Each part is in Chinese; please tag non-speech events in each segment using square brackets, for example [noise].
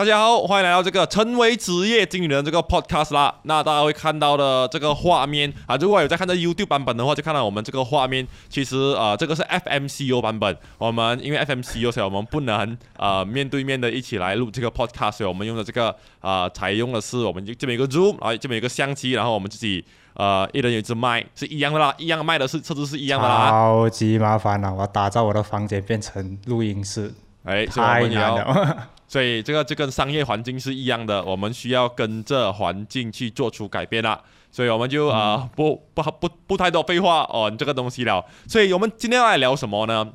大家好，欢迎来到这个成为职业经理人这个 podcast 啦。那大家会看到的这个画面啊，如果有在看这 YouTube 版本的话，就看到我们这个画面。其实啊，这个是 FMCU 版本。我们因为 FMCU，所以我们不能呃面对面的一起来录这个 podcast，所以我们用的这个啊，采用的是我们这边一个 Zoom，然后这边一个相机，然后我们自己呃一人有一支麦，是一样的啦，一样麦的是设置是一样的啦。超级麻烦了，我打造我的房间变成录音室，哎，太难了。所以这个就跟商业环境是一样的，我们需要跟着环境去做出改变啦。所以我们就啊不不不不太多废话哦，这个东西了。所以我们今天要来聊什么呢？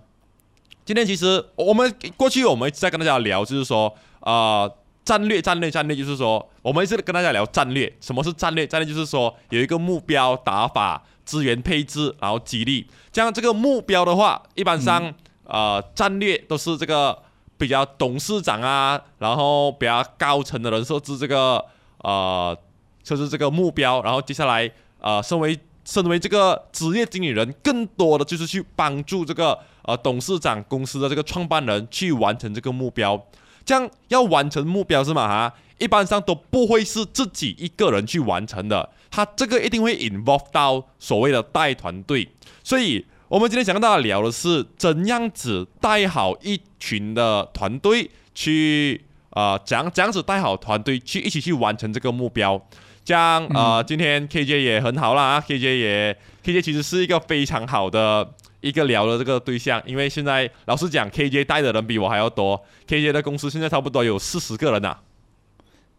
今天其实我们过去我们一直在跟大家聊，就是说啊战略战略战略，就是说我们一直跟大家聊战略。什么是战略？战略就是说有一个目标打法、资源配置，然后激励。这样这个目标的话，一般上呃战略都是这个。比较董事长啊，然后比较高层的人设置这个呃设置这个目标，然后接下来呃身为身为这个职业经理人，更多的就是去帮助这个呃董事长公司的这个创办人去完成这个目标。这样要完成目标是吗？哈，一般上都不会是自己一个人去完成的，他这个一定会 involve 到所谓的带团队，所以。我们今天想跟大家聊的是怎样子带好一群的团队去啊，怎样怎样子带好团队去一起去完成这个目标。这样啊，今天 KJ 也很好啦啊，KJ 也 KJ 其实是一个非常好的一个聊的这个对象，因为现在老实讲，KJ 带的人比我还要多，KJ 的公司现在差不多有四十个人呐。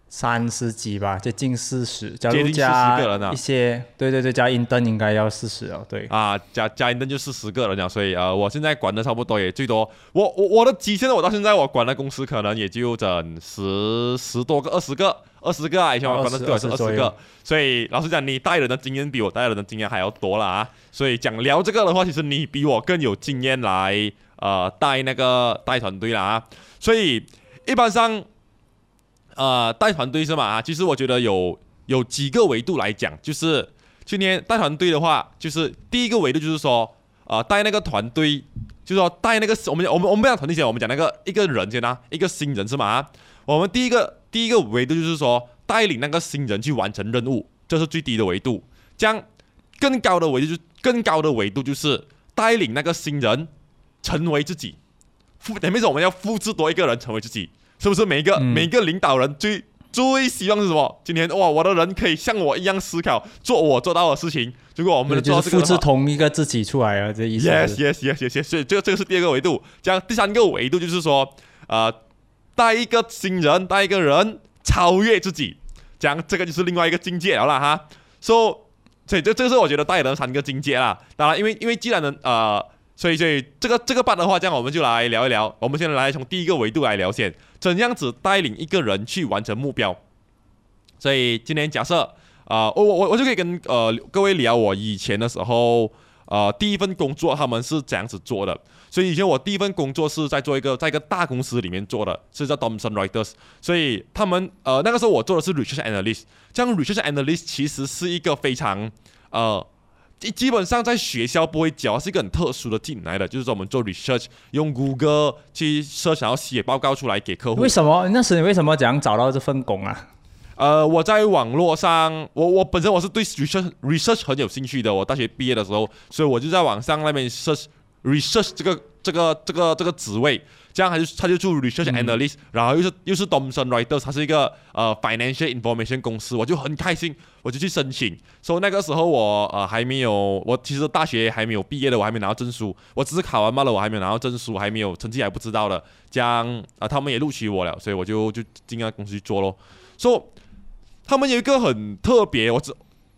三十几吧，就近四十，加入加一些，对对对，加英登应该要四十哦，对。啊，加加英登就四十个人了，所以呃，我现在管的差不多也最多，我我我的极限，我到现在我管的公司可能也就整十十多个、二十个、二十个啊，以前我管的最多是二十个，所以老实讲，你带人的经验比我带人的经验还要多了啊，所以讲聊这个的话，其实你比我更有经验来呃带那个带团队了啊，所以一般上。呃，带团队是嘛？啊，其实我觉得有有几个维度来讲，就是今天带团队的话，就是第一个维度就是说，呃，带那个团队，就是说带那个我们我们我们不讲团队先，我们讲那个一个人先啊，一个新人是嘛？我们第一个第一个维度就是说，带领那个新人去完成任务，这是最低的维度。这样更高的维度就更高的维度就是带领那个新人成为自己，复，等于是我们要复制多一个人成为自己。是不是每一个每一个领导人最最希望是什么？今天哇，我的人可以像我一样思考，做我做到的事情。如果我们做复制同一个自己出来啊，这意思。Yes, yes, yes, yes, yes。所以这个这个是第二个维度。这样第三个维度就是说，呃，带一个新人，带一个人超越自己，这样这个就是另外一个境界了啦哈。说，所以这这个是我觉得带的三个境界啦。当然，因为因为既然能呃。所以，所以这个这个办的话，这样我们就来聊一聊。我们现在来从第一个维度来聊先，怎样子带领一个人去完成目标。所以今天假设啊，我我我就可以跟呃各位聊我以前的时候，呃第一份工作他们是怎样子做的。所以以前我第一份工作是在做一个在一个大公司里面做的，是叫 Thomson Reuters。所以他们呃那个时候我做的是 Research Analyst。这样 Research Analyst 其实是一个非常呃。基基本上在学校不会教，是一个很特殊的进来的，就是说我们做 research，用谷歌去设想要写报告出来给客户。为什么？那时你为什么怎样找到这份工啊？呃，我在网络上，我我本身我是对 research research 很有兴趣的。我大学毕业的时候，所以我就在网上那边 search research 这个这个这个这个职位。这样他就他就做 research analyst，然后又是又是 Thomson Reuters，它是一个呃 financial information 公司，我就很开心，我就去申请。所以那个时候我呃还没有，我其实大学还没有毕业的，我还没拿到证书，我只是考完罢了，我还没有拿到证书，还没有成绩还不知道的。这样啊，他们也录取我了，所以我就就进那公司去做咯。说他们有一个很特别，我只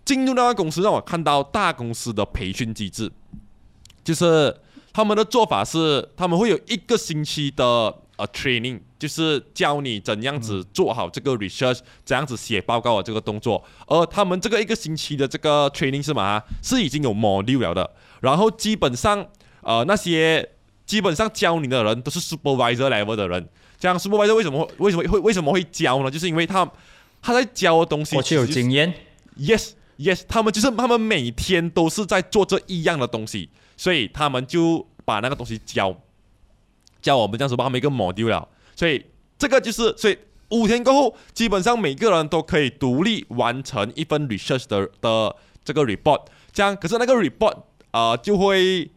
进入那个公司让我看到大公司的培训机制，就是。他们的做法是，他们会有一个星期的呃 training，就是教你怎样子做好这个 research，怎样子写报告的这个动作。而他们这个一个星期的这个 training 是嘛？是已经有 module 了的。然后基本上呃那些基本上教你的人都是 supervisor level 的人。这样 supervisor 为什么为什么会为什么会教呢？就是因为他他在教的东西，过去有经验。Yes Yes，他们就是他们每天都是在做这一样的东西。所以他们就把那个东西教教我们，这样子把他们一个抹丢了。所以这个就是，所以五天过后，基本上每个人都可以独立完成一份 research 的的这个 report。这样，可是那个 report 啊，就会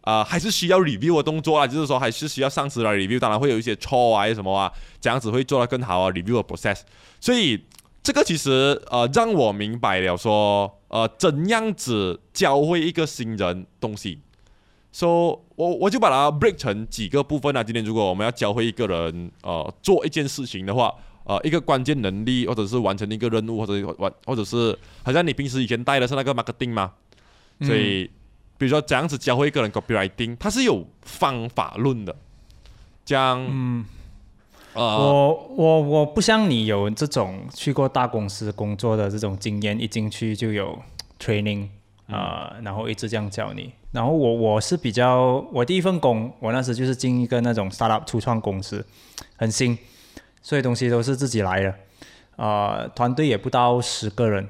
啊，还是需要 review 的动作啊，就是说还是需要上司来 review，当然会有一些错啊，什么啊，这样子会做得更好啊，review 的 process。所以这个其实呃，让我明白了说，呃，怎样子教会一个新人东西。说，我我就把它 break 成几个部分啊。今天如果我们要教会一个人，呃，做一件事情的话，呃，一个关键能力，或者是完成一个任务，或者完，或者是好像你平时以前带的是那个 marketing 吗？所以，比如说怎样子教会一个人 copywriting，它是有方法论的。这样，嗯，呃，我我我不像你有这种去过大公司工作的这种经验，一进去就有 training。啊，然后一直这样教你。然后我我是比较，我第一份工，我那时就是进一个那种 startup 初创公司，很新，所以东西都是自己来的。啊，团队也不到十个人，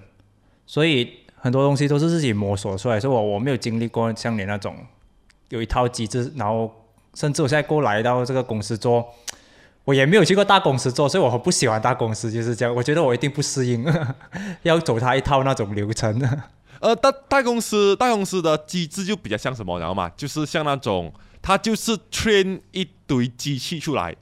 所以很多东西都是自己摸索出来。所以我我没有经历过像你那种有一套机制，然后甚至我现在过来到这个公司做，我也没有去过大公司做，所以我很不喜欢大公司，就是这样。我觉得我一定不适应，[laughs] 要走他一套那种流程。呃，大大公司大公司的机制就比较像什么，然后嘛？就是像那种，它就是 train 一堆机器出来，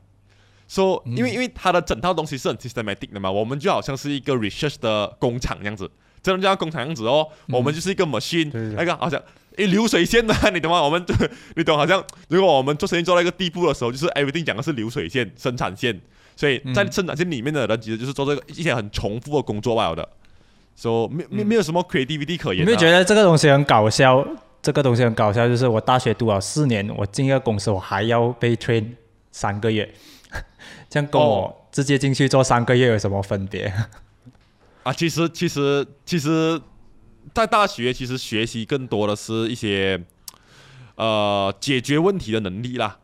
说，因为因为它的整套东西是很 systematic 的嘛，我们就好像是一个 research 的工厂样子，真的就像工厂样子哦，我们就是一个 machine，那个好像诶流水线的，[laughs] 你懂吗？我们 [laughs] 你懂？好像如果我们做生意做到一个地步的时候，就是 everything 讲的是流水线生产线，所以在生产线里面的人其实就是做这个一些很重复的工作罢了的。说没没没有什么 creativity 可言。你没有觉得这个东西很搞笑？这个东西很搞笑，就是我大学读了四年，我进一个公司，我还要被 train 三个月，[laughs] 这样跟我直接进去做三个月有什么分别？啊，其实其实其实，在大学其实学习更多的是一些呃解决问题的能力啦。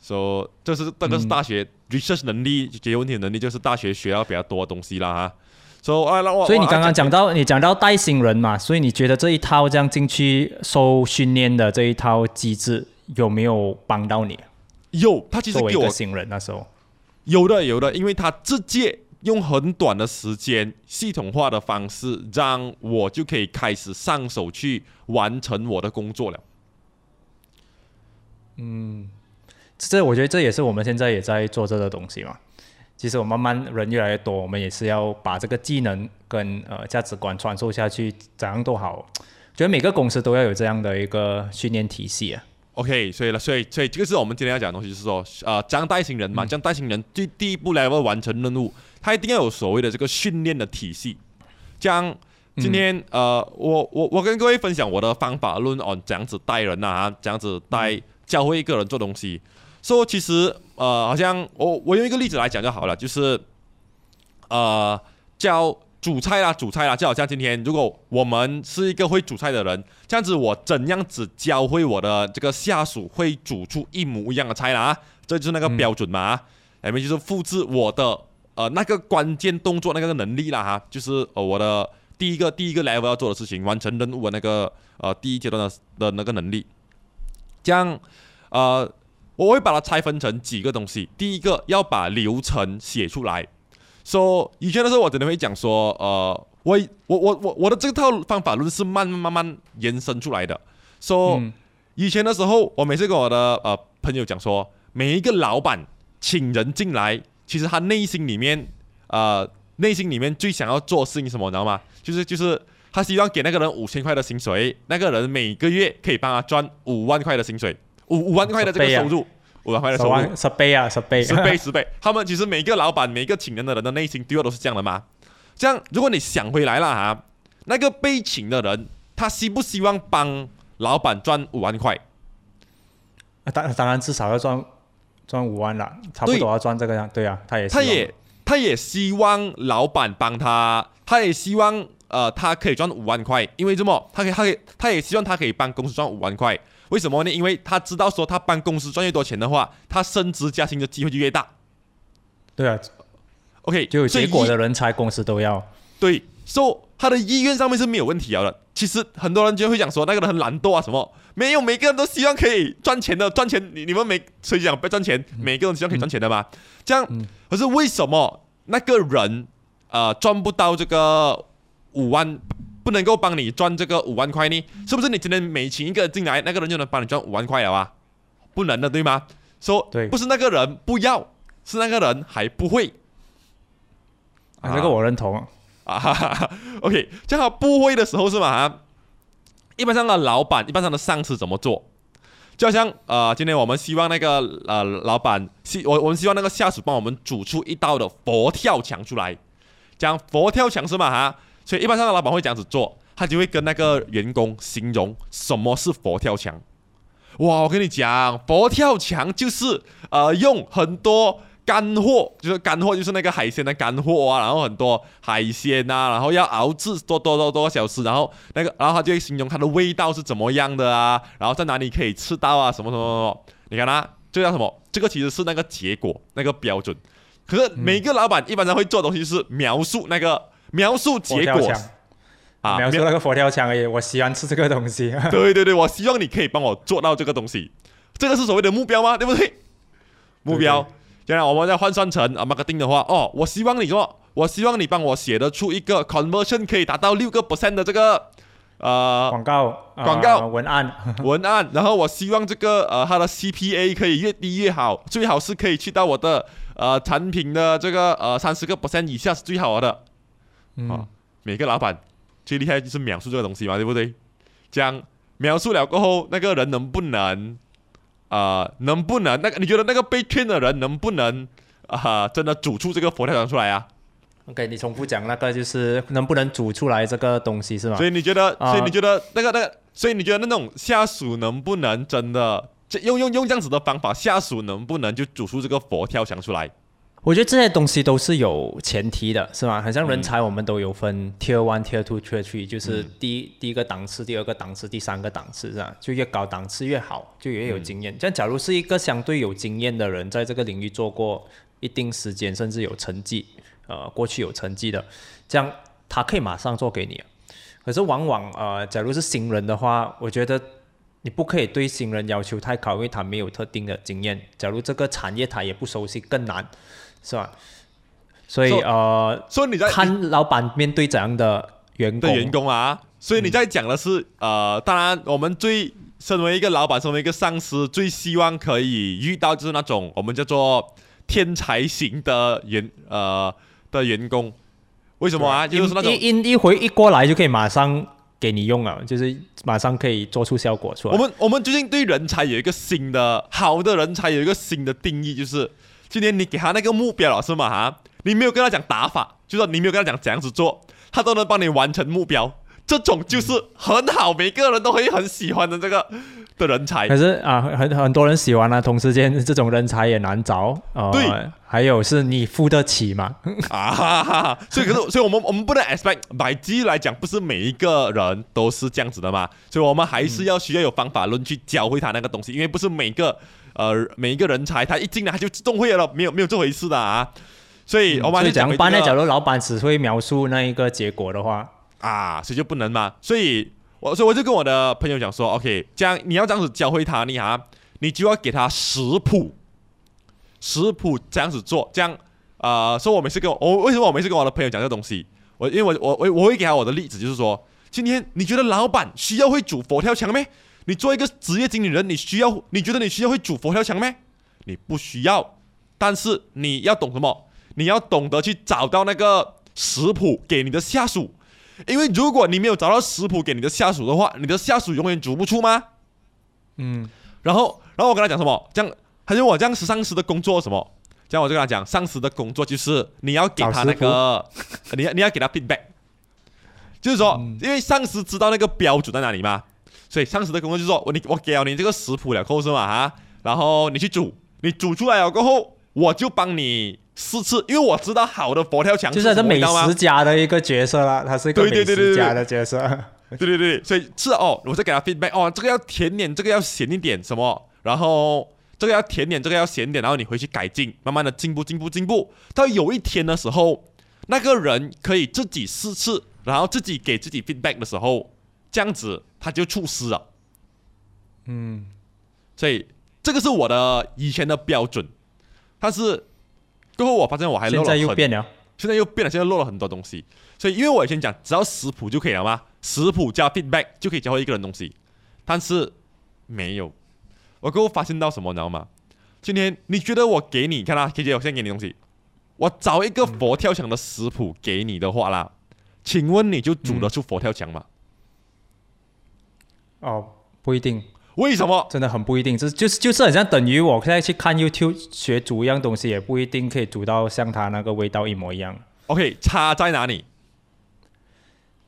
说这是这个是大学 research 能力解决问题的能力，就是大学学到比较多的东西啦哈。So, 啊所以你刚刚讲到你讲到带新人嘛，所以你觉得这一套这样进去受训练的这一套机制有没有帮到你？有，他其实给我新人那时候有的有的，因为他直接用很短的时间系统化的方式，让我就可以开始上手去完成我的工作了。嗯，这我觉得这也是我们现在也在做这个东西嘛。其实我慢慢人越来越多，我们也是要把这个技能跟呃价值观传授下去，怎样都好。觉得每个公司都要有这样的一个训练体系啊。OK，所以了，所以所以这个是我们今天要讲的东西，就是说，呃，这样带新人嘛，这样带新人第第一步来要完成任务，他一定要有所谓的这个训练的体系。这样今天呃，我我我跟各位分享我的方法论哦，这样子带人啊，这样子带教会一个人做东西。说其实呃，好像我我用一个例子来讲就好了，就是呃教煮菜啦，煮菜啦，就好像今天如果我们是一个会煮菜的人，这样子我怎样子教会我的这个下属会煮出一模一样的菜啦？这就是那个标准嘛，那么就是复制我的呃那个关键动作那个能力啦哈，就是呃我的第一个第一个 level 要做的事情，完成任务的那个呃第一阶段的的那个能力，这样呃。我会把它拆分成几个东西。第一个要把流程写出来。说以前的时候，我真的会讲说，呃，我我我我我的这套方法论是慢慢慢慢延伸出来的。说以前的时候，我每次跟我的呃朋友讲说，每一个老板请人进来，其实他内心里面呃内心里面最想要做事情什么，你知道吗？就是就是他希望给那个人五千块的薪水，那个人每个月可以帮他赚五万块的薪水。五五万块的这个收入，五万块的收入，十倍啊，十倍，十倍，十倍。他们其实每个老板、每个请人的人的内心对我都是这样的吗？这样，如果你想回来了哈，那个被请的人，他希不希望帮老板赚五万块？当当然至少要赚赚五万了，差不多要赚这个样。对啊，他也他也他也希望老板帮他，他也希望呃他可以赚五万块，因为这么，他可以他可以他也希望他可以帮公司赚五万块。为什么呢？因为他知道说他帮公司赚越多钱的话，他升职加薪的机会就越大。对啊，OK，就有结果的人才公司都要。对，说他的意愿上面是没有问题的。其实很多人就会讲说那个人很懒惰啊什么，没有，每个人都希望可以赚钱的，赚钱。你你们每谁讲不要赚钱？每个人希望可以赚钱的嘛。这样，可是为什么那个人呃赚不到这个五万，不能够帮你赚这个五万块呢？是不是你今天每请一个进来，那个人就能帮你赚五万块了啊？不能的，对吗？说对不是那个人不要，是那个人还不会啊，这个我认同。啊哈哈哈。OK，这样他不会的时候是吗？哈一般上的老板，一般上的上司怎么做？就好像呃，今天我们希望那个呃老板希我我们希望那个下属帮我们煮出一道的佛跳墙出来，讲佛跳墙是吗？哈，所以一般上的老板会这样子做，他就会跟那个员工形容什么是佛跳墙。哇，我跟你讲，佛跳墙就是呃用很多干货，就是干货就是那个海鲜的干货啊，然后很多海鲜啊，然后要熬制多多多多小时，然后那个然后他就会形容它的味道是怎么样的啊，然后在哪里可以吃到啊，什么什么什么，你看啊，这个叫什么？这个其实是那个结果那个标准，可是每个老板一般上会做的东西是描述那个描述结果，啊，描述那个佛跳墙而已。我喜欢吃这个东西。对对对，我希望你可以帮我做到这个东西，这个是所谓的目标吗？对不对？目标，现在我们再换算成啊 marketing 的话，哦，我希望你说，我希望你帮我写得出一个 conversion 可以达到六个 percent 的这个呃广告，呃广告文案，[laughs] 文案，然后我希望这个呃它的 CPA 可以越低越好，最好是可以去到我的呃产品的这个呃三十个 percent 以下是最好的。嗯啊，每个老板最厉害就是描述这个东西嘛，对不对？这样描述了过后，那个人能不能啊、能不能那个？你觉得那个被骗的人能不能啊、真的煮出这个佛跳墙出来啊？OK，你重复讲那个就是能不能煮出来这个东西是吗所？以你觉得，啊所以你觉得那个那个，所以你觉得那种下属能不能真的这用用用这样子的方法，下属能不能就煮出这个佛跳墙出来？我觉得这些东西都是有前提的，是吗？很像嗯人才，我们都有分 Tier One、Tier Two、Tier Three，就是第一、第一个档次、第二个档次、第三个档次，是吧？就越高档次越好，就越有经验。这样，假如是一个相对有经验的人，在这个领域做过一定时间，甚至有成绩，呃，过去有成绩的，这样他可以马上做给你。可是往往呃，假如是新人的话，我觉得你不可以对新人要求太高，因为他没有特定的经验。假如这个产业他也不熟悉，更难，是吧？所以呃，所以你在看老板面对怎样的员工，的员工啊，所以你在讲的是、呃，当然我们最身为一个老板，身为一个上司，最希望可以遇到就是那种我们叫做天才型的员呃的员工。为什么啊？就是那种一一一回一过来就可以马上给你用了，就是马上可以做出效果出来。我们我们最近对人才有一个新的好的人才有一个新的定义，就是今天你给他那个目标了是吗？哈，你没有跟他讲打法，就说你没有跟他讲怎样子做，他都能帮你完成目标，这种就是很好，每个人都会很喜欢的这个的人才可。是啊，很很多人喜欢啊，同时间这种人才也难找。呃、对，还有是你付得起吗？[laughs] 啊哈哈哈！所以可是，所以我们我们不能 expect 百基来讲，不是每一个人都是这样子的嘛，所以我们还是要需要有方法论去教会他那个东西，因为不是每个呃每一个人才他一进来他就自动会了，没有没有这回事的啊。所以我们还所以是讲回怎样办呢？假如老板只会描述那一个结果的话，啊，所以就不能嘛。所以我所以我就跟我的朋友讲说，OK，这样你要这样子教会他，你哈，你就要给他食谱，食谱这样子做，这样啊，所以我每次跟我我为什么我每次跟我的朋友讲这个东西，我因为我我我我会给他我的例子，就是说，今天你觉得老板需要会煮佛跳墙咩？你做一个职业经理人，你需要你觉得你需要会煮佛跳墙咩？你不需要，但是你要懂什么？你要懂得去找到那个食谱给你的下属，因为如果你没有找到食谱给你的下属的话，你的下属永远煮不出吗？嗯，然后，然后我跟他讲什么？这样，他就问我这样是上司的工作什么？这样我就跟他讲，上司的工作就是你要给他那个，你要你要给他 feedback，就是说，因为上司知道那个标准在哪里嘛，所以上司的工作就是说我你我给了你这个食谱了过后是嘛哈，然后你去煮，你煮出来了过后，我就帮你试吃，因为我知道好的佛跳墙就是他美食家的一个角色啦，他是一个美对对对对对食家的角色。对对对，所以是哦，我再给他 feedback 哦，这个要甜点，这个要咸一点，什么，然后这个要甜点，这个要咸点，然后你回去改进，慢慢的进步进步进步，到有一天的时候，那个人可以自己试吃，然后自己给自己 feedback 的时候，这样子他就出师了。嗯，所以这个是我的以前的标准，但是过后我发现我还漏现了很在又变了。现在又变了，现在漏了很多东西。所以因为我以前讲只要食谱就可以了吗？食谱加 feedback 就可以教会一个人东西，但是没有。我给我发现到什么，你知道吗？今天你觉得我给你看啦，K J，我现在给你东西，我找一个佛跳墙的食谱给你的话啦，请问你就煮得出佛跳墙吗？哦，不一定。为什么？真的很不一定，这就是就是好像等于我现在去看 YouTube 学煮一样东西，也不一定可以煮到像它那个味道一模一样。OK，差在哪里？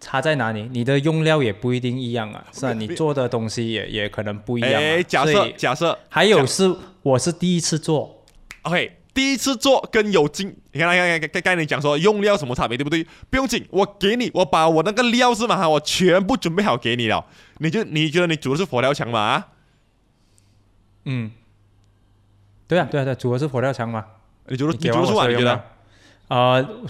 差在哪里？你的用料也不一定一样啊，是啊，你做的东西也也可能不一样、啊。哎，假所设假设还有是我是第一次做，OK，第一次做跟有经，你看，看，看，刚刚你讲说用料什么差别，对不对？不用紧，我给你，我把我那个料是嘛，我全部准备好给你了，你就你觉得你煮的是佛跳墙吗？啊，嗯，对啊，对啊，对啊，煮的是佛跳墙嘛？你煮的煮的出吗？你觉得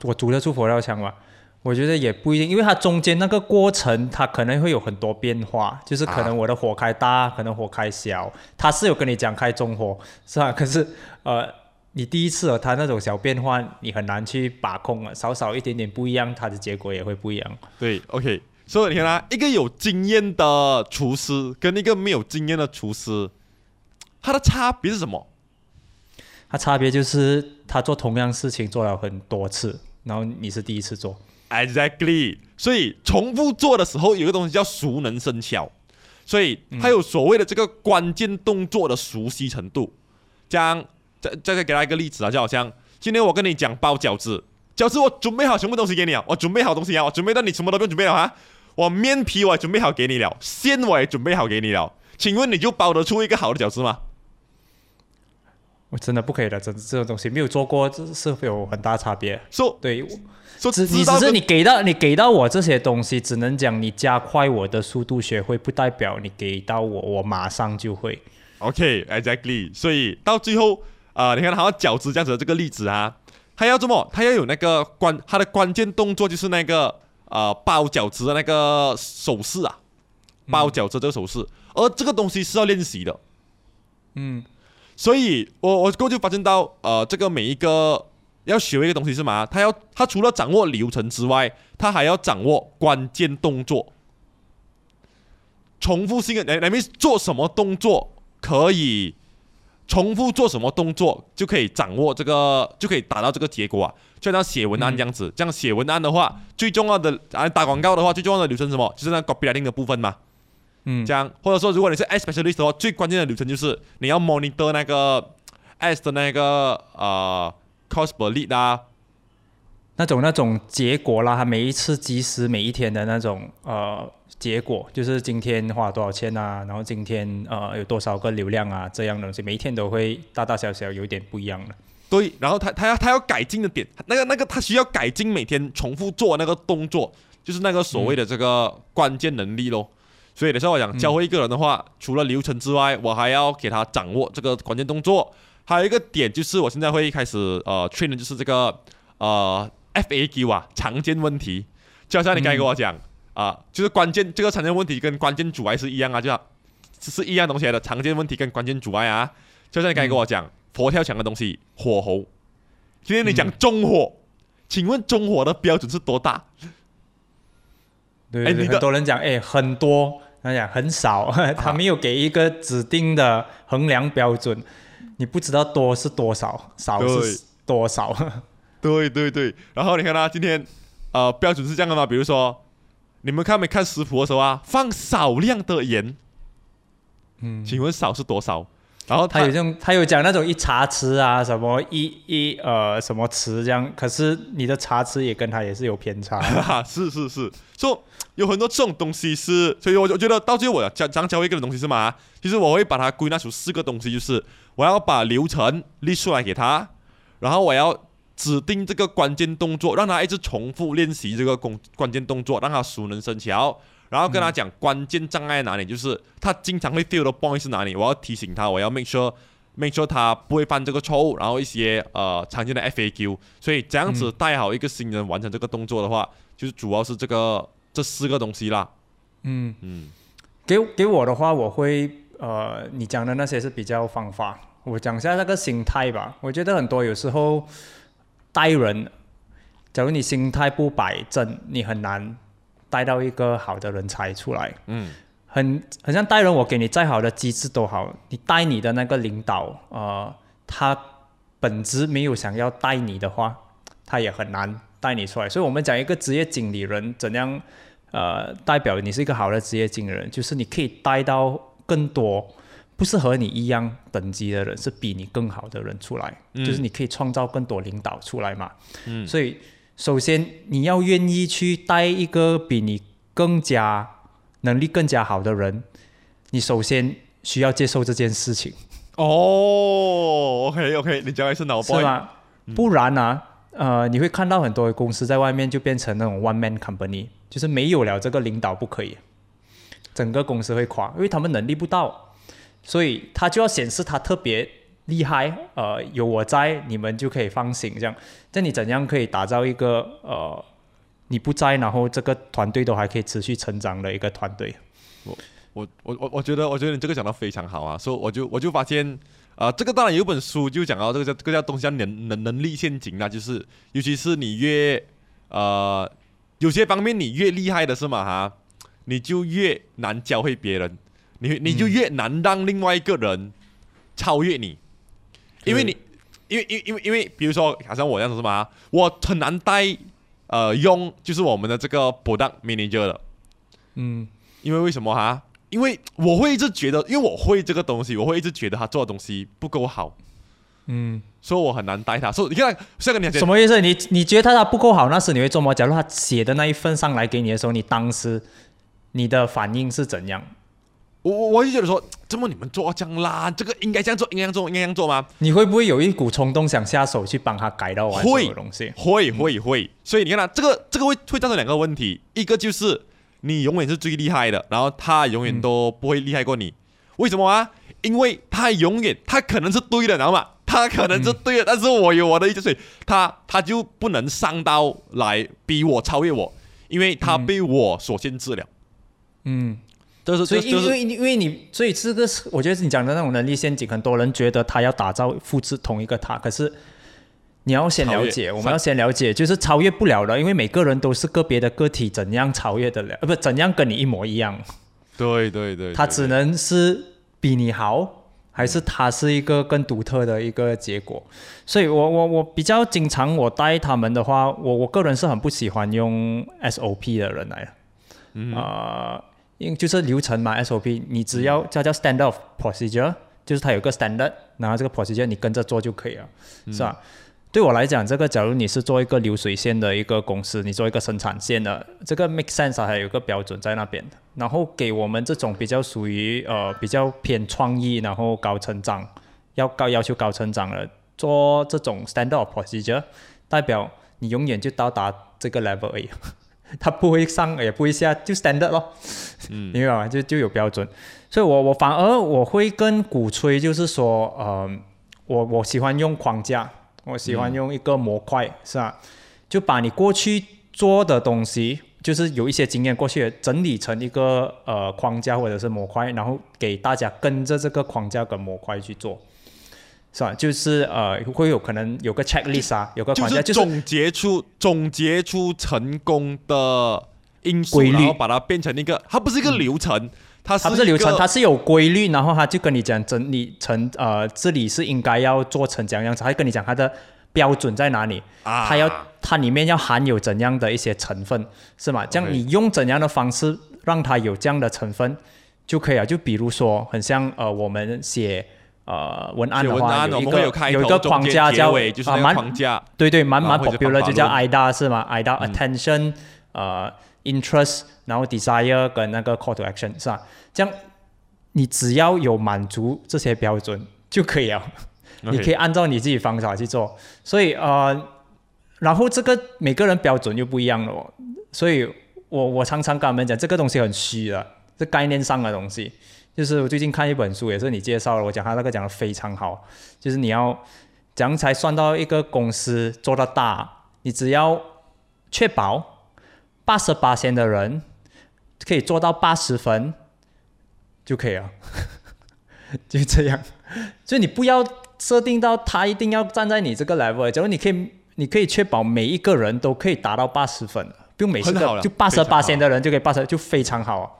我煮得出佛跳墙吗？我觉得也不一定，因为它中间那个过程，它可能会有很多变化，就是可啊能我的火开大，可能火开小，它是有跟你讲开中火，是吧？可是呃，你第一次哦，它那种小变化，你很难去把控啊，少少一点点不一样，它的结果也会不一样。对，OK，所以你看啊，一个有经验的厨师跟一个没有经验的厨师，他的差别是什么？他差别就是他做同样事情做了很多次，然后你是第一次做。Exactly，所以重复做的时候有一个东西叫熟能生巧，所以它有所谓的这个关键动作的熟悉程度。这样，再再再给他一个例子啊，就好像今天我跟你讲包饺子，饺子我准备好全部东西给你啊，我准备好东西啊，我准备到你什么都不用准备了啊，我面皮我也准备好给你了，馅我也准备好给你了，请问你就包得出一个好的饺子吗？我真的不可以的，这这种东西没有做过，这是会有很大差别。说对，说只你只是你给到你给到我这些东西，只能讲你加快我的速度学会，不代表你给到我，我马上就会。OK，exactly，、所以到最后，啊，你看好像饺子这样子的这个例子啊，它要这么，它要有那个关，它的关键动作就是那个呃包饺子的那个手势啊，包饺子这个手势，而这个东西是要练习的，嗯，所以我我过后就发现到，呃，这个每一个要学一个东西是嘛，他要他除了掌握流程之外，他还要掌握关键动作，重复性的，那那边做什么动作可以重复做什么动作就可以掌握这个，就可以达到这个结果啊。就像写文案这样子，这样写文案的话，最重要的啊打广告的话，最重要的流程是什么？就是那 copywriting 的部分嘛。嗯这样，或者说如果你是 ad specialist 的话，最关键的流程就是你要 monitor 那个 ads 的那个呃 cost per lead 啊，那种那种结果啦，它每一次及时每一天的那种呃结果，就是今天花了多少钱啊，然后今天呃有多少个流量啊，这样的东西，每一天都会大大小小有点不一样的。对，然后他他要他要改进的点，那个那个他需要改进每天重复做那个动作，就是那个所谓的这个关键能力咯。所以的时候我讲教会一个人的话，除了流程之外，我还要给他掌握这个关键动作。还有一个点就是我现在会开始呃 train 的就是这个呃 FAQ 啊常见问题，就好像你刚才跟我讲啊、就是关键这个常见问题跟关键阻碍是一样啊，就好是一样东西来的常见问题跟关键阻碍啊，就像你刚才跟我讲。佛跳墙的东西，火候。今天你讲中火，请问中火的标准是多大？对对对，哎很多人讲哎很多，他讲很少，[laughs] 他没有给一个指定的衡量标准，你不知道多是多少，少是多少。[laughs] 对对对。然后你看啊，今天呃标准是这样的嘛？比如说，你们看没看食谱的时候啊，放少量的盐，嗯，请问少是多少？然后他有这种，他有讲那种一茶匙啊，什么一一呃什么匙这样，可是你的茶匙也跟他也是有偏差。[laughs] 哈哈，是是是，说、有很多这种东西是，所以我我觉得到最后我教讲教会一个人东西是嘛，其实我会把它归纳出四个东西，就是我要把流程列出来给他，然后我要指定这个关键动作，让他一直重复练习这个关关键动作，让他熟能生巧。然后跟他讲关键障碍哪里，就是他经常会 feel 的 point 是哪里，我要提醒他，我要 make sure make sure 他不会犯这个错误，然后一些呃常见的 FAQ，所以这样子带好一个新人完成这个动作的话，就是主要是这个这四个东西啦。嗯，嗯给给我的话，我会呃，你讲的那些是比较方法，我讲一下那个心态吧。我觉得很多有时候带人假如你心态不摆正，你很难带到一个好的人才出来。嗯，很很像带人，我给你再好的机制都好，你带你的那个领导，呃，他本质没有想要带你的话，他也很难带你出来。所以我们讲一个职业经理人怎样，呃，代表你是一个好的职业经理人，就是你可以带到更多不是和你一样等级的人，是比你更好的人出来，就是你可以创造更多领导出来嘛。嗯，所以首先你要愿意去带一个比你更加能力更加好的人，你首先需要接受这件事情，哦，OK OK，你讲的是脑是吗？不然呢、呃，你会看到很多公司在外面就变成那种 one man company，就是没有了这个领导不可以，整个公司会垮，因为他们能力不到，所以他就要显示他特别厉害，呃，有我在，你们就可以放心这样。这你怎样可以打造一个呃，你不在，然后这个团队都还可以持续成长的一个团队？我我我我我觉得，我觉得你这个讲的非常好啊，所以我就我就发现，呃，这个当然有本书就讲到这个叫这个叫东西叫能能能力陷阱啊，就是尤其是你越呃有些方面你越厉害的是嘛哈，你就越难教会别人，你你就越难让另外一个人超越你，因为你因为因为因为因为比如说好像我这样子是嘛，我很难带呃用就是我们的这个 product manager 的。嗯因为为什么哈？因为我会一直觉得，因为我会这个东西，我会一直觉得他做的东西不够好，嗯，所以我很难带他。所以你看，像跟你讲，什么意思？你你觉得他不够好，那是你会做吗？假如他写的那一份上来给你的时候，你当时你的反应是怎样？我我我就觉得说，怎么你们做这样啦？这个应该这样做，应该这样做，应该这样做吗？你会不会有一股冲动想下手去帮他改到完所有东西？会会会。所以你看啊，这个这个会会造成两个问题，一个就是你永远是最厉害的，然后他永远都不会厉害过你。为什么啊？因为他永远他可能是对的，知道吗，他可能是对的，但是我有我的意见，所以他他就不能上刀来逼我超越我，因为他被我所限制了。嗯，所以因为因为你，所以这个是我觉得是你讲的那种能力陷阱，很多人觉得他要打造复制同一个他，可是你要先了解，我们要先了解，就是超越不了的，因为每个人都是个别的个体，怎样超越得了？呃，不，怎样跟你一模一样？对对对，他只能是比你好，还是他是一个更独特的一个结果？所以我我我比较经常我带他们的话，我我个人是很不喜欢用 SOP 的人来的，嗯呃，因为就是流程嘛，SOP 你只要叫叫 standard of procedure，就是它有个 standard，然后这个 procedure 你跟着做就可以了，是吧？对我来讲，这个假如你是做一个流水线的一个公司，你做一个生产线的，这个 make sense 啊，还有一个标准在那边的。然后给我们这种比较属于呃比较偏创意，然后高成长，要高要求高成长的，做这种 standard of procedure，代表你永远就到达这个 level 而已，它不会上也不会下，就 standard 咯。嗯明白吗？就就有标准，所以我我反而我会更鼓吹，就是说，呃，我我喜欢用框架，我喜欢用一个模块，是吧？就把你过去做的东西，就是有一些经验过去整理成一个呃框架或者是模块，然后给大家跟着这个框架跟模块去做。是吧？就是呃，会有可能有个 checklist 啊，有个框架，就是总结出总结出成功的因素，规律然后把它变成一个，它不是一个流程，它是它不是流程，它是有规律，然后他就跟你讲整理成呃，这里是应该要做成怎样样子，他会跟你讲它的标准在哪里，啊，它要它里面要含有怎样的一些成分，是吗？这样你用怎样的方式让它有这样的成分就可以了。就比如说，很像呃，我们写呃文案的话，有一个有一个框架叫啊，那个蛮框架。对对，蛮蛮然后或者 popular 就叫 IDA 是吗？IDA 嗯 attention，、呃，interest，然后 desire 跟那个 call to action 是吧？这样你只要有满足这些标准就可以了，你可以按照你自己方法去做。所以呃，然后这个每个人标准又不一样了哦，所以我我常常跟他们讲，这个东西很虚的，这概念上的东西。就是我最近看一本书，也是你介绍了，我讲他那个讲的非常好，就是你要怎样才算到一个公司做到大？你只要确保八十八的人可以做到八十分就可以了，[laughs] 就这样。所以你不要设定到他一定要站在你这个 level，假如你可以，你可以确保每一个人都可以达到八十分，不用每次很好了。就八十八线的人就可以八十，就非常好啊。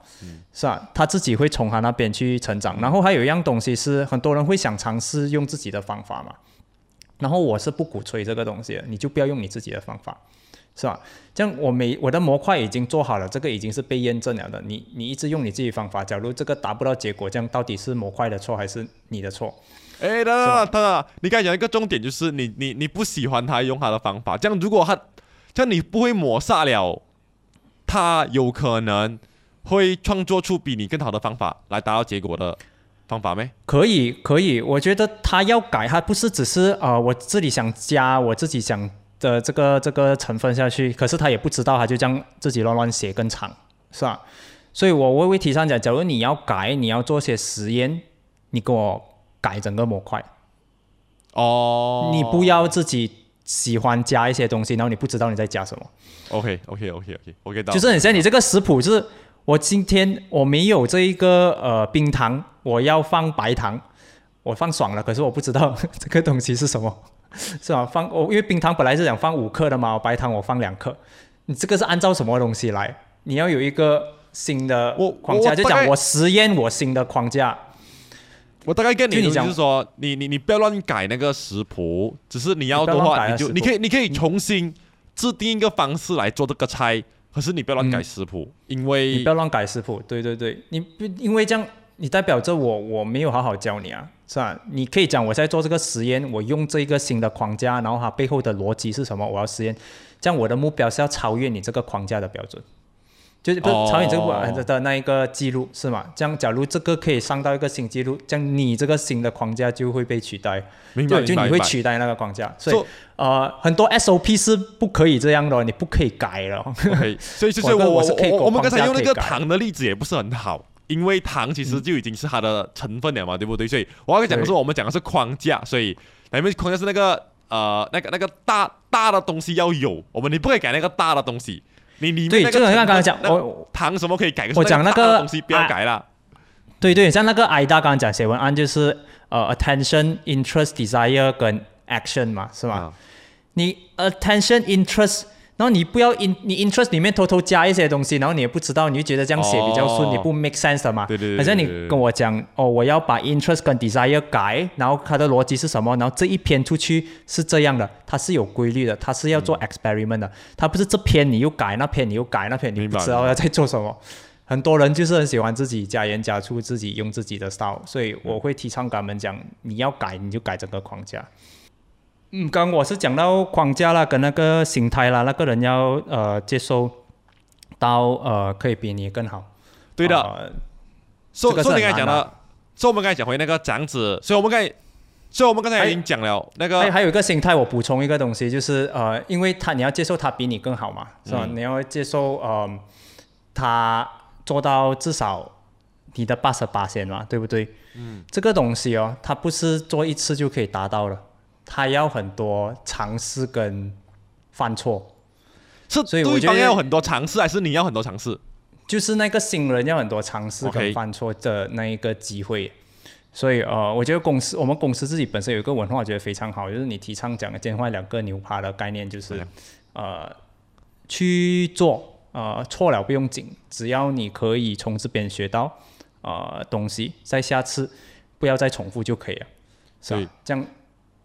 是吧？他自己会从他那边去成长，然后还有一样东西是很多人会想尝试用自己的方法嘛，然后我是不鼓吹这个东西的，你就不要用你自己的方法，是吧？这样我每我的模块已经做好了，这个已经是被验证了的，你你一直用你自己方法，假如这个达不到结果，这样到底是模块的错还是你的错？哎，等等等等等，你刚才讲一个重点，就是你你你不喜欢他用他的方法，这样如果他这样你不会抹杀了，他有可能会创作出比你更好的方法来达到结果的方法没？可以，可以，我觉得他要改，他不是只是呃，我自己想加我自己想的这个这个成分下去，可是他也不知道，他就这样自己乱乱写更长，是吧？所以我微微提倡讲，假如你要改，你要做些实验，你给我改整个模块，哦，你不要自己喜欢加一些东西，然后你不知道你在加什么。OK OK OK OK OK，到，就是很像你这个食谱，就是我今天我没有这一个呃冰糖，我要放白糖，我放爽了，可是我不知道这个东西是什么，[laughs] 是吧？放我因为冰糖本来是想放五克的嘛，白糖我放两克，你这个是按照什么东西来？你要有一个新的框架，就讲我实验我新的框架，我大概跟你就是说，你你你不要乱改那个食谱，只是你要的话，你就你可以你可以重新制定一个方式来做这个菜，可是你不要乱改食谱，因为你不要乱改食谱，对对对，你不因为这样，你代表着我我没有好好教你啊，是吧？你可以讲我在做这个实验，我用这个新的框架，然后它背后的逻辑是什么，我要实验，这样我的目标是要超越你这个框架的标准，就是不是哦超越你这个呃的的那一个记录是吗？这样假如这个可以上到一个新记录，这样你这个新的框架就会被取代，明白就就你会取代那个框架，所以呃很多 SOP 是不可以这样的哦，你不可以改了。OK，所以就是 [laughs] 我我我我是可以我我们刚才用那个糖的例子也不是很好，因为糖其实就已经是它的成分了嘛，对不对？所以我要讲的是，我们讲的是框架，所以那边框架是那个呃那个那个大大的东西要有，我们你不可以改那个大的东西，你里面对，那个像刚才讲，我糖什么可以改，我讲那个东西不要啊改了。对对，像那个 IDA 刚刚讲写文案就是呃 attention、interest、desire 跟 action 嘛，是吧？啊你 attention、interest，然后你不要 in 你 interest 里面偷偷加一些东西，然后你也不知道，你就觉得这样写比较顺，哦你不 make sense 的嘛？对对对好像你跟我讲哦，我要把 interest 跟 desire 改，然后它的逻辑是什么？然后这一篇出去是这样的，它是有规律的，它是要做嗯 experiment 的，它不是这篇你又改，那篇你又改，那篇你不知道要在做什么。很多人就是很喜欢自己加盐加醋，自己用自己的 style，所以我会提倡跟他们讲，你要改你就改整个框架。嗯，刚刚我是讲到框架啦，跟那个心态啦，那个人要呃接受到呃可以比你更好。对的，呃所以所以你刚才讲的，所以我们刚才讲回那个长子，所以我们刚才，所以我们刚才已经讲了那个还还有一个心态，我补充一个东西，就是呃，因为他你要接受他比你更好嘛，是吧？嗯你要接受呃，他做到至少你的八十八先嘛，对不对？嗯。这个东西哦，它不是做一次就可以达到的，他要很多尝试跟犯错，是所以我觉得对方要很多尝试，还是你要很多尝试？就是那个新人要很多尝试跟犯错的那一个机会。所以呃，我觉得公司我们公司自己本身有一个文化，我觉得非常好，就是你提倡讲的兼坏两个牛扒的概念，就是对呃去做，呃错了不用紧，只要你可以从这边学到呃东西，在下次不要再重复就可以了，是对吧？这样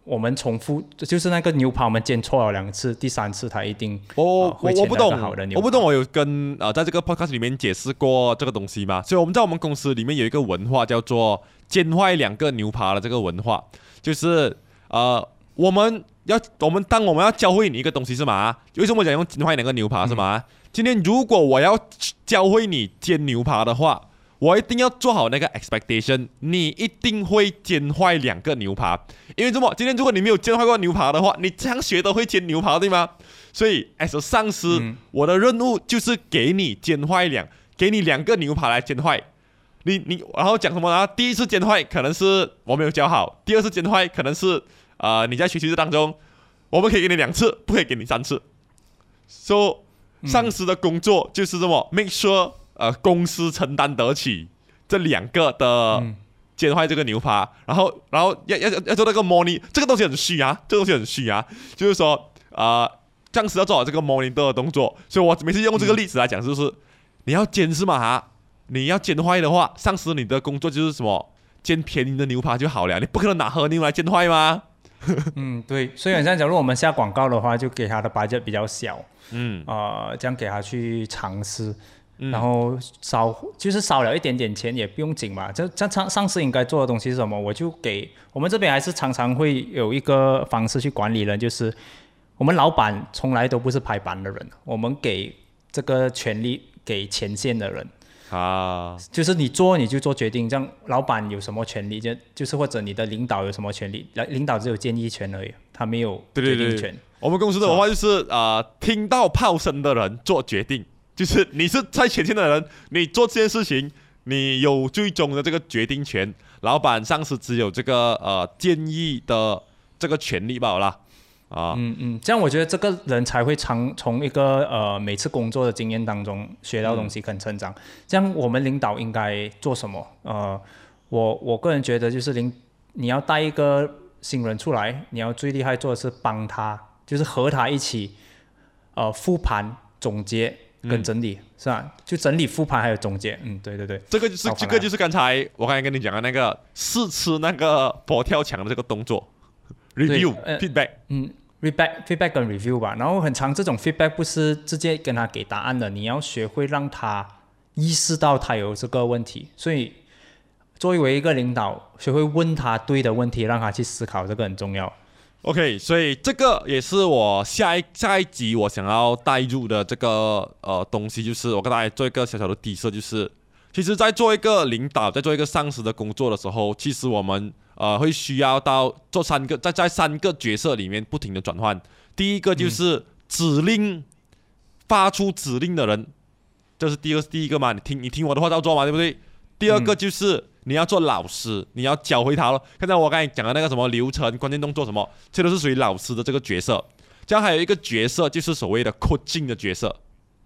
我们重复就是那个牛扒，我们煎错了两次，第三次它一定哦呃我我不懂我不懂，我有跟呃在这个 podcast 里面解释过这个东西嘛？所以我们在我们公司里面有一个文化叫做“煎坏两个牛扒”的这个文化，就是呃我们要我们当我们要教会你一个东西是吗？为什么讲用煎坏两个牛扒是吗？今天如果我要教会你煎牛扒的话，我一定要做好那个 expectation，你一定会煎坏两个牛扒，因为这么？今天如果你没有煎坏过牛扒的话，你这样学都会煎牛扒，对吗？所以，as a 上司，嗯我的任务就是给你煎坏两，给你两个牛扒来煎坏。你你然后讲什么呢？第一次煎坏可能是我没有教好，第二次煎坏可能是呃你在学习当中，我们可以给你两次，不可以给你三次。So 上司的工作就是这么 make sure 呃公司承担得起这两个的嗯煎坏这个牛扒，然后然后要要要要做那个 morning，，这个东西很虚啊，这个东西很虚啊，就是说啊，上司要做好这个 monitor 的动作，所以我每次用这个例子来讲，就是你要煎是吗？哈，你要煎坏的话，丧失你的工作就是什么？煎便宜的牛排就好了，你不可能拿和牛来煎坏吗？[laughs] 嗯，对，所以像假如我们下广告的话，就给他的 budget 比较小，嗯，呃，这样给他去尝试，然后少就是少了一点点钱也不用紧嘛。这这上上司应该做的东西是什么？我就给我们这边还是常常会有一个方式去管理人，就是我们老板从来都不是排班的人，我们给这个权利给前线的人。啊，就是你做你就做决定，这样老板有什么权利？就就是或者你的领导有什么权利？来，领导只有建议权而已，他没有决定权。我们公司的文化就是啊，听到炮声的人做决定，就是你是在前线的人，你做这件事情，你有最终的这个决定权。老板、上司只有这个呃建议的这个权利罢了。啦。啊，嗯嗯，这样我觉得这个人才会常从一个呃每次工作的经验当中学到东西，跟成长。这样我们领导应该做什么？呃，我我个人觉得就是领你要带一个新人出来，你要最厉害做的是帮他，就是和他一起呃复盘、总结跟整理，是吧？就整理、复盘还有总结。嗯，对对对，这个就是这个就是刚才我刚才跟你讲的那个试吃那个佛跳墙的这个动作。review feedback，嗯，feedback feedback 跟 review 吧，然后很长这种 feedback 不是直接跟他给答案的，你要学会让他意识到他有这个问题，所以作为一个领导，学会问他对的问题，让他去思考，这个很重要。OK，所以这个也是我下一下一集我想要带入的这个呃东西，就是我跟大家做一个小小的底色，就是其实，在做一个领导，在做一个上司的工作的时候，其实我们。呃，会需要到做三个，在在三个角色里面不停的转换。第一个就是指令，发出指令的人，这是第二第一个嘛？你听你听我的话照做嘛，对不对？第二个就是你要做老师，你要教会他了。刚才我刚才讲的那个什么流程、关键动作什么，这都是属于老师的这个角色。这样还有一个角色就是所谓的 coaching 的角色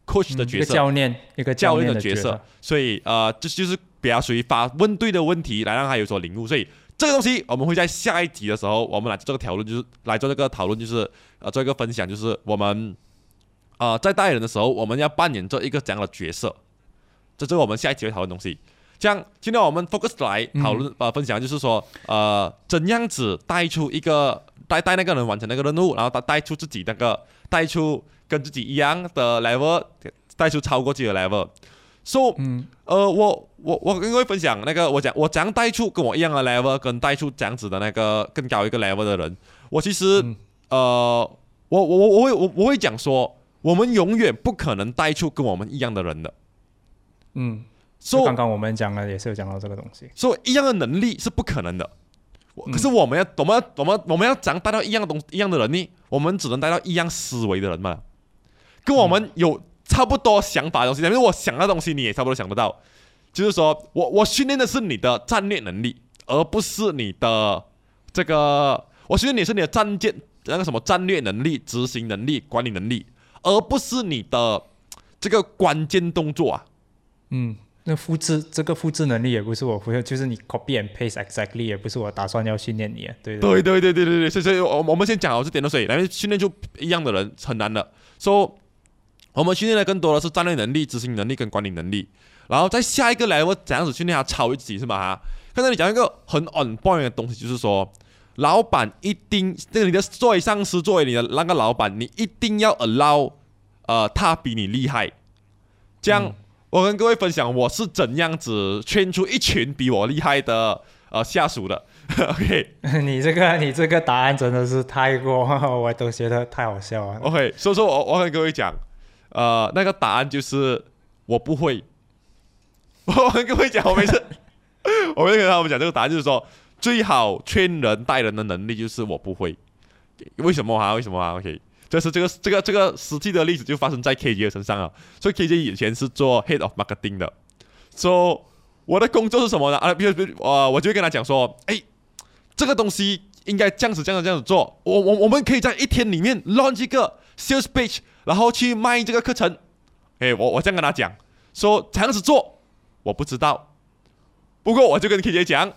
，coach 的角色，教练，一个教练的角色。所以呃，这就是比较属于发问对的问题，来让他有所领悟。所以。这个东西我们会在下一集的时候，我们来做这个讨论，就是来做这个讨论，就是呃做一个分享，就是我们呃在带人的时候，我们要扮演这一个怎样的角色？这是我们下一集会讨论的东西。这样，今天我们 focus 来讨论呃分享，就是说呃怎样子带出一个带带那个人完成那个任务，然后他带出自己那个带出跟自己一样的 level，带出超过自己的 level。So，，呃，我我我跟各位分享那个，我讲我怎样带出跟我一样的 level，跟带出这样子的那个更高一个 level 的人。我其实，呃，我我我我会我我会讲说，我们永远不可能带出跟我们一样的人的。嗯，说刚刚我们讲了，也是有讲到这个东西，说一样的能力是不可能的。可是我们要，我们要，我们我们要怎样带到一样的东一样的能力？我们只能带到一样思维的人嘛，跟我们有。差不多想法的东西，因为我想的东西你也差不多想得到，就是说我我训练的是你的战略能力，而不是你的这个，我训练你是你的战舰那个什么战略能力、执行能力、管理能力，而不是你的这个关键动作啊。嗯，那复制这个复制能力也不是我就是你 copy and paste exactly 也不是我打算要训练你。对对对对对对对，所以所以，我我们先讲好这点的水，来训练就一样的人很难的，说。我们训练的更多的是战略能力、执行能力跟管理能力，然后在下一个 level 怎样子训练他超越自己是吗？哈，刚才你讲一个很 on point 的东西，就是说，老板一定，那个你的作为上司，作为你的那个老板，你一定要 allow，呃，他比你厉害。这样，我跟各位分享我是怎样子圈出一群比我厉害的呃下属的。[laughs] OK，[laughs] 你这个你这个答案真的是太过，[laughs] 我都觉得太好笑了。OK，所以说我我跟各位讲。呃，那个答案就是我不会。我跟各位讲，我每次我会跟他们讲这个答案，就是说最好圈人带人的能力就是我不会。为什么啊？为什么啊？OK，这是这个这个这个实际的例子就发生在 KJ 的身上啊。所以 KJ 以前是做 Head of Marketing 的，说我的工作是什么呢？啊，比如比如我我就会跟他讲说，哎，这个东西应该这样子这样子这样子做。我我我们可以在一天里面 launch 一个 Sales Page。然后去卖这个课程，哎，我我这样跟他讲，说这样子做，我不知道，不过我就跟 K 姐讲，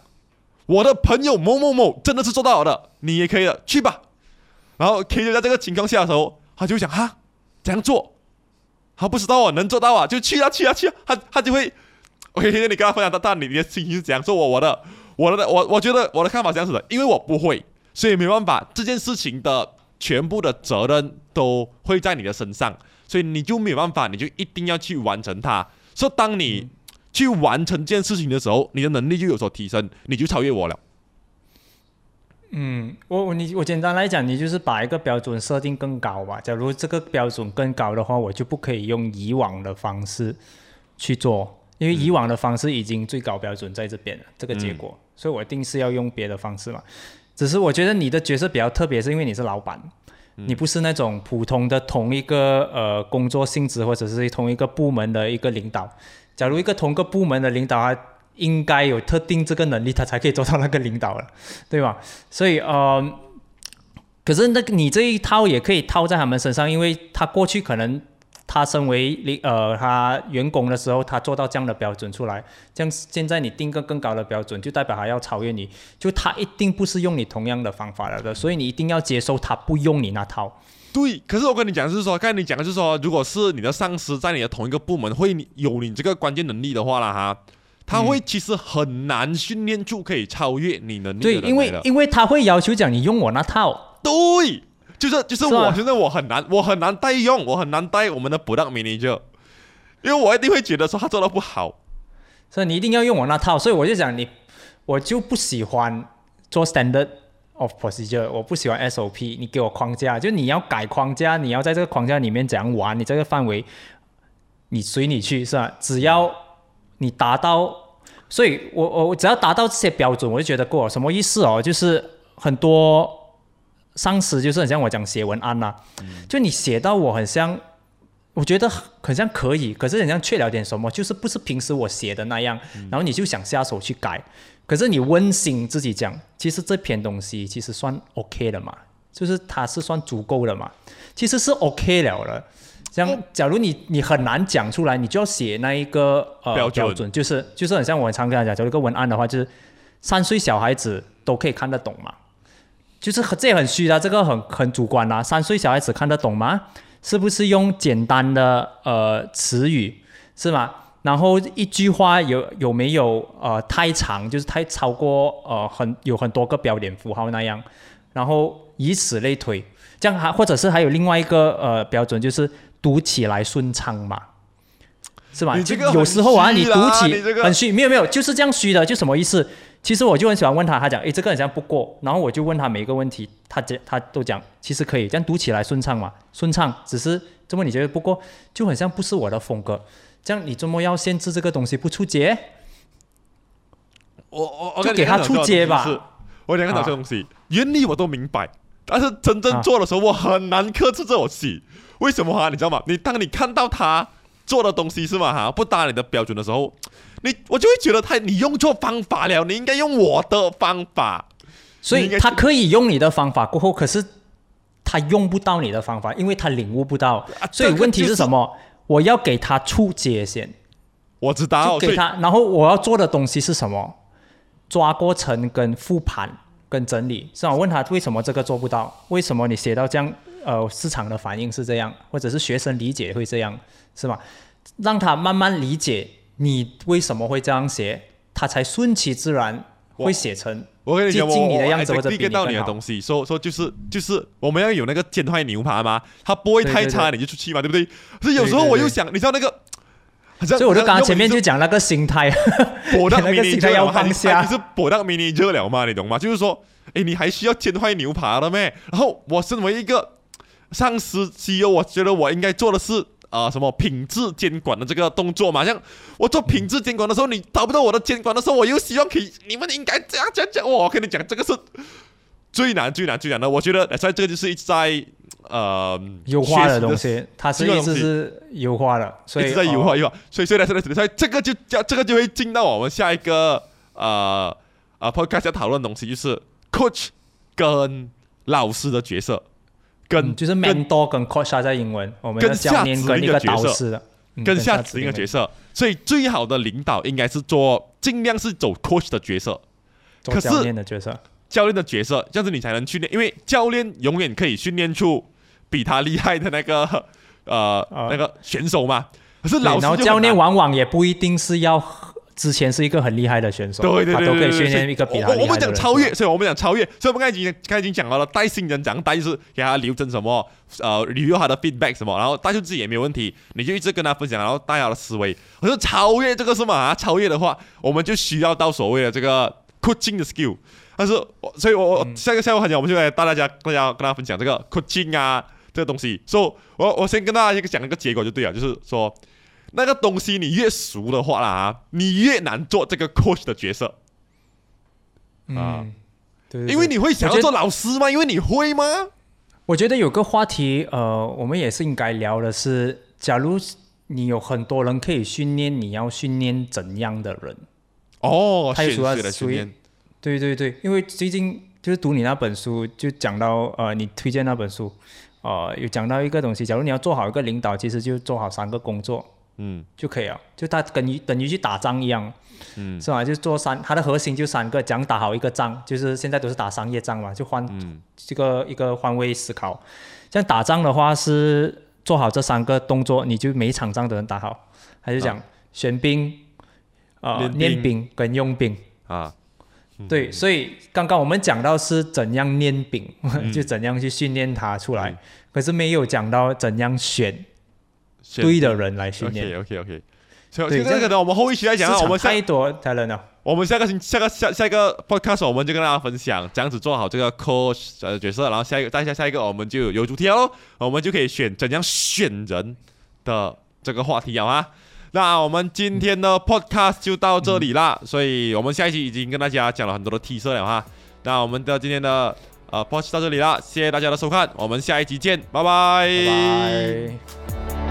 我的朋友某某某真的是做到了的，你也可以的，去吧。然后 K 就在这个情况下的时候，他就想哈，怎样做？他不知道啊，能做到啊，就去啊去啊去啊，他他就会，OK，你跟他分享到，但你的心情是怎样？说我我的我的我我觉得我的看法是这样子的，因为我不会，所以没办法，这件事情的全部的责任都会在你的身上，所以你就没有办法，你就一定要去完成它。说当你去完成这件事情的时候，你的能力就有所提升，你就超越我了。嗯，我我你我简单来讲，你就是把一个标准设定更高吧。假如这个标准更高的话，我就不可以用以往的方式去做，因为以往的方式已经最高标准在这边了，这个结果，所以我一定是要用别的方式嘛。只是我觉得你的角色比较特别，是因为你是老板，你不是那种普通的同一个呃工作性质或者是同一个部门的一个领导。假如一个同个部门的领导他。应该有特定这个能力，他才可以做到那个领导了，对吧？所以呃，可是那个你这一套也可以套在他们身上，因为他过去可能他身为领呃他员工的时候，他做到这样的标准出来，这样现在你定个更高的标准，就代表他要超越你，就他一定不是用你同样的方法了的，所以你一定要接受他不用你那套。对，可是我跟你讲就是说，刚才你讲的是说，如果是你的上司在你的同一个部门会有你这个关键能力的话了哈。他会其实很难训练出可以超越你能力对，因为因为他会要求讲你用我那套。对，就是就是我觉得我很难，我很难带用，我很难带我们的 product manager，因为我一定会觉得说他做的不好。所以你一定要用我那套，所以我就讲你，我就不喜欢做 standard of procedure，我不喜欢 SOP，你给我框架，就你要改框架，你要在这个框架里面怎样玩，你这个范围，你随你去是吧？只要你达到。所以，我我我只要达到这些标准，我就觉得过了。什么意思哦？就是很多上司就是很像我讲写文案呐，就你写到我很像，我觉得很像可以，可是很像缺了点什么，就是不是平时我写的那样。然后你就想下手去改，可是你温馨自己讲，其实这篇东西其实算 OK 了嘛，就是它是算足够了嘛，其实是 OK 了了。像假如你你很难讲出来，你就要写那一个呃标准，就是就是很像我常跟他讲，假如一个文案的话，就是三岁小孩子都可以看得懂嘛，就是这也很虚的，这个很很主观啦。三岁小孩子看得懂吗？是不是用简单的呃词语是吗？然后一句话有有没有呃太长，就是太超过呃很有很多个标点符号那样，然后以此类推，这样还或者是还有另外一个呃标准就是。读起来顺畅嘛，是吧？就有时候啊，你读起很虚，没有没有，就是这样虚的，就什么意思？其实我就很喜欢问他，他讲，诶，这个好像不过，然后我就问他每一个问题，他讲他都讲，其实可以这样读起来顺畅嘛，顺畅，只是这么你觉得不过，就很像不是我的风格，这样你周末要限制这个东西不出街？我我我就给他出街吧，我两个讲这东西原理我都明白，但是真正做的时候我很难克制这种戏。为什么哈？你知道吗？你当你看到他做的东西是吗？哈，不达你的标准的时候，你我就会觉得他你用错方法了。你应该用我的方法。所以他可以用你的方法过后，可是他用不到你的方法，因为他领悟不到。所以问题是什么？我要给他出界线。我知道，给他。然后我要做的东西是什么？抓过程跟复盘跟整理。是我问他为什么这个做不到？为什么你写到这样？呃，市场的反应是这样，或者是学生理解会这样，是吧？让他慢慢理解你为什么会这样写，他才顺其自然会写成我跟你讲，你的样子或者比到你的东西。说说就是就是我们要有那个煎坏牛排嘛？它不会太差你就出去嘛，对不对？所以有时候我又想，你知道那个，[laughs] 所以我就刚刚前面就讲那个心态，[laughs] 博到 [laughs] 那个心态要放下，你是博到 mini 热了嘛，你懂吗？就是说，哎，你还需要煎坏牛扒了咩？然后我身为一个。上司 CEO，我觉得我应该做的是啊，什么品质监管的这个动作嘛？像我做品质监管的时候，你达不到我的监管的时候，我又希望可以，你们应该这样讲讲。我跟你讲，这个是最难、最难、最难的。我觉得，所以这个就是一直在呃优化的东西，它是一直是优化的，所以一直在优化优化。所以，所以，所以，所以，这个就叫这个就会进到我们下一个呃呃 podcast 要讨论的东西，就是 coach 跟老师的角色。跟就是 mentor 跟 coach 在英文，我们跟教练跟一个导师的，跟下指令的角色。所以最好的领导应该是做尽量是走 coach 的角色，做教练的角色。教练的角色，这样子你才能训练，因为教练永远可以训练出比他厉害的那个 [laughs] 呃那个选手嘛。可是老师，然后教练往往也不一定是要。之前是一个很厉害的选手，对对对，他都可以训练一个比他厉害的。我们讲超越，所以我们讲超越，所以我们刚才已经刚才已经讲到了带新人，讲带就是给他留真什么，呃，留用他的 feedback 什么，然后带出自己也没有问题，你就一直跟他分享，然后带他的思维。可是超越这个是嘛？超越的话，我们就需要到所谓的这个 coaching 的 skill。但是，所以我我下个下午很讲，我们就来带大家大家跟大家分享这个 coaching 啊这个东西。所以，我我先跟大家一个讲一个结果就对了，就是说。那个东西你越熟的话啦，你越难做这个 coach 的角色啊，对，因为你会想要做老师吗？因为你会吗？我觉得有个话题，呃，我们也是应该聊的是，假如你有很多人可以训练，你要训练怎样的人？哦，太主要的训练，对对对，因为最近就是读你那本书，就讲到呃，你推荐那本书，呃，有讲到一个东西，假如你要做好一个领导，其实就做好三个工作。嗯，就可以了，就他等于等于去打仗一样，嗯，是吧？就做三，它的核心就三个，讲打好一个仗，就是现在都是打商业仗嘛，就换这个一个换位思考。像打仗的话是做好这三个动作，你就每一场仗都能打好。还是讲选兵啊、练兵跟用兵啊，对，所以刚刚我们讲到是怎样捏饼，[laughs] 就怎样去训练它出来，可是没有讲到怎样选。对的人来训练。OK OK OK。所以这个呢，我们后一期来讲啊，我们太多太热闹。我们下个星下个下下一个 podcast 我们就跟大家分享，这样子做好这个 coach 呃角色，然后下一个再下下一个我们就有主题哦，我们就可以选怎样选人的这个话题好吗？那我们今天的 podcast 就到这里啦，所以我们下一期已经跟大家讲了很多的 T 色了哈。那我们的今天的呃 podcast 到这里啦，谢谢大家的收看，我们下一集见，拜拜。拜拜。